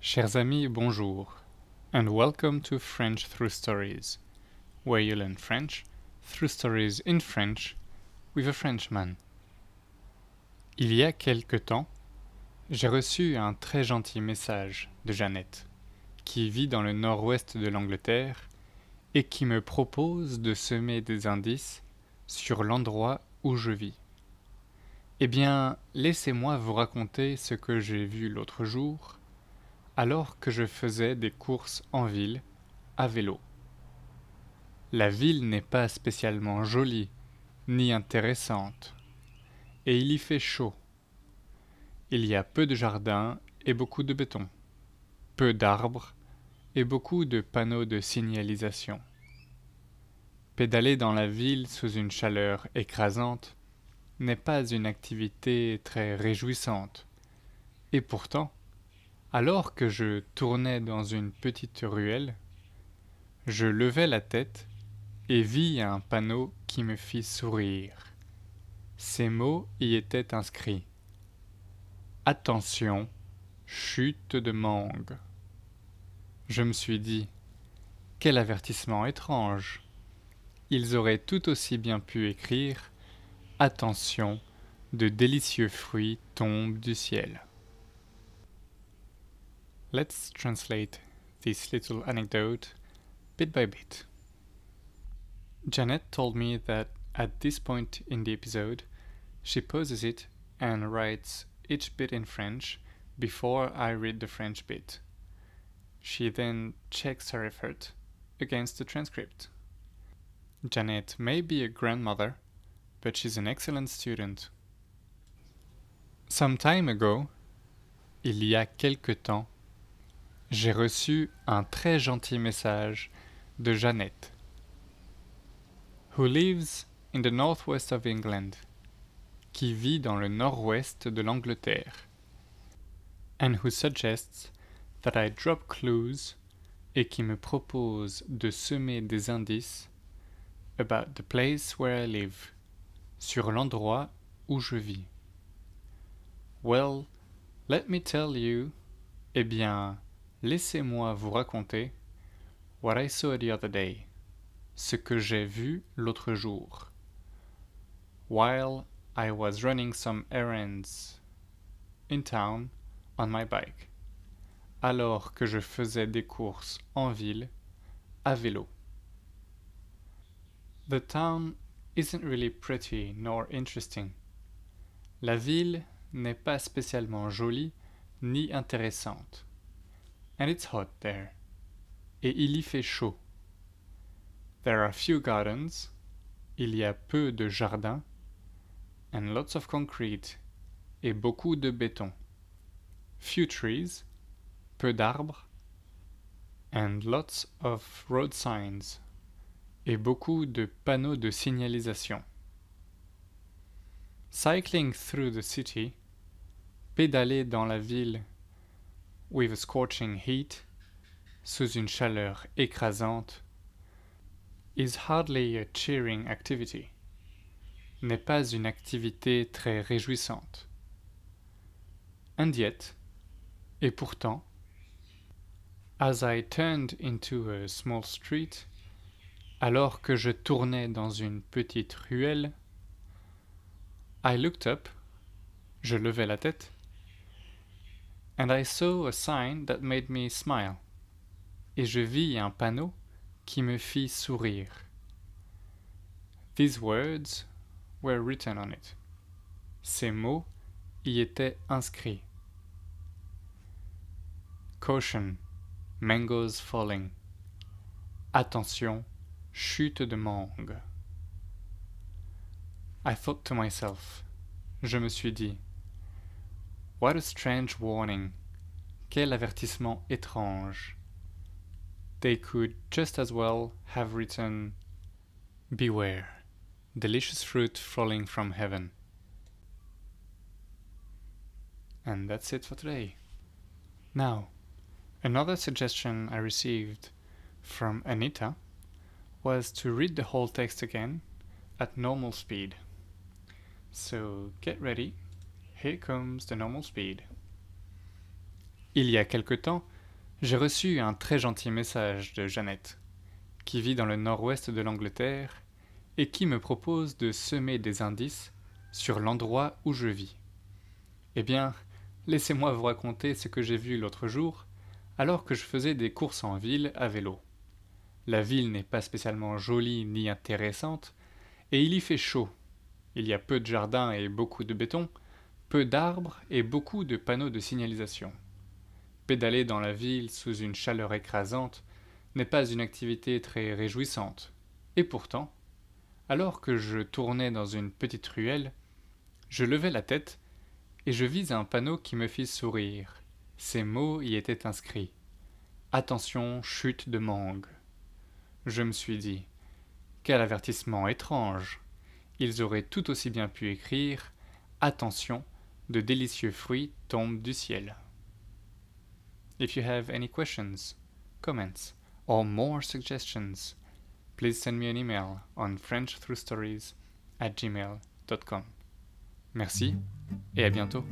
Chers amis, bonjour, and welcome to French Through Stories, where you learn French through stories in French with a Frenchman. Il y a quelque temps, j'ai reçu un très gentil message de Jeannette, qui vit dans le nord-ouest de l'Angleterre et qui me propose de semer des indices sur l'endroit où je vis. Eh bien, laissez-moi vous raconter ce que j'ai vu l'autre jour, alors que je faisais des courses en ville, à vélo. La ville n'est pas spécialement jolie, ni intéressante, et il y fait chaud. Il y a peu de jardins et beaucoup de béton, peu d'arbres et beaucoup de panneaux de signalisation. Pédaler dans la ville sous une chaleur écrasante n'est pas une activité très réjouissante. Et pourtant, alors que je tournais dans une petite ruelle, je levai la tête et vis un panneau qui me fit sourire. Ces mots y étaient inscrits. Attention, chute de mangue. Je me suis dit, quel avertissement étrange. Ils auraient tout aussi bien pu écrire Attention, de délicieux fruits tombent du ciel. Let's translate this little anecdote bit by bit. Janet told me that at this point in the episode, she pauses it and writes each bit in French before I read the French bit. She then checks her effort against the transcript. Janet may be a grandmother but she's an excellent student. Some time ago, il y a quelque temps, j'ai reçu un très gentil message de Jeannette, who lives in the northwest of England, qui vit dans le nord-ouest de l'Angleterre, and who suggests that I drop clues et qui me propose de semer des indices about the place where I live sur l'endroit où je vis. Well, let me tell you, eh bien, laissez-moi vous raconter what I saw the other day, ce que j'ai vu l'autre jour. While I was running some errands in town on my bike, alors que je faisais des courses en ville à vélo. The town isn't really pretty nor interesting. La ville n'est pas spécialement jolie ni intéressante. And it's hot there. Et il y fait chaud. There are few gardens. Il y a peu de jardins. And lots of concrete. Et beaucoup de béton. Few trees. Peu d'arbres. And lots of road signs et beaucoup de panneaux de signalisation. Cycling through the city, pédaler dans la ville with a scorching heat, sous une chaleur écrasante, is hardly a cheering activity, n'est pas une activité très réjouissante. And yet, et pourtant, as I turned into a small street, alors que je tournais dans une petite ruelle, I looked up, je levai la tête, and I saw a sign that made me smile, et je vis un panneau qui me fit sourire. These words were written on it. Ces mots y étaient inscrits. Caution, mangoes falling. Attention, Chute de mangue. I thought to myself, je me suis dit, What a strange warning. Quel avertissement étrange. They could just as well have written, Beware, delicious fruit falling from heaven. And that's it for today. Now, another suggestion I received from Anita was to read the whole text again at normal speed. So get ready, here comes the normal speed. Il y a quelque temps, j'ai reçu un très gentil message de Jeannette, qui vit dans le nord-ouest de l'Angleterre et qui me propose de semer des indices sur l'endroit où je vis. Eh bien, laissez-moi vous raconter ce que j'ai vu l'autre jour alors que je faisais des courses en ville à vélo. La ville n'est pas spécialement jolie ni intéressante, et il y fait chaud. Il y a peu de jardins et beaucoup de béton, peu d'arbres et beaucoup de panneaux de signalisation. Pédaler dans la ville sous une chaleur écrasante n'est pas une activité très réjouissante. Et pourtant, alors que je tournais dans une petite ruelle, je levai la tête et je vis un panneau qui me fit sourire. Ces mots y étaient inscrits. Attention, chute de mangue. Je me suis dit, quel avertissement étrange. Ils auraient tout aussi bien pu écrire Attention, de délicieux fruits tombent du ciel. If you have any questions, comments, or more suggestions, please send me an email on frenchthroughstories at gmail.com. Merci et à bientôt.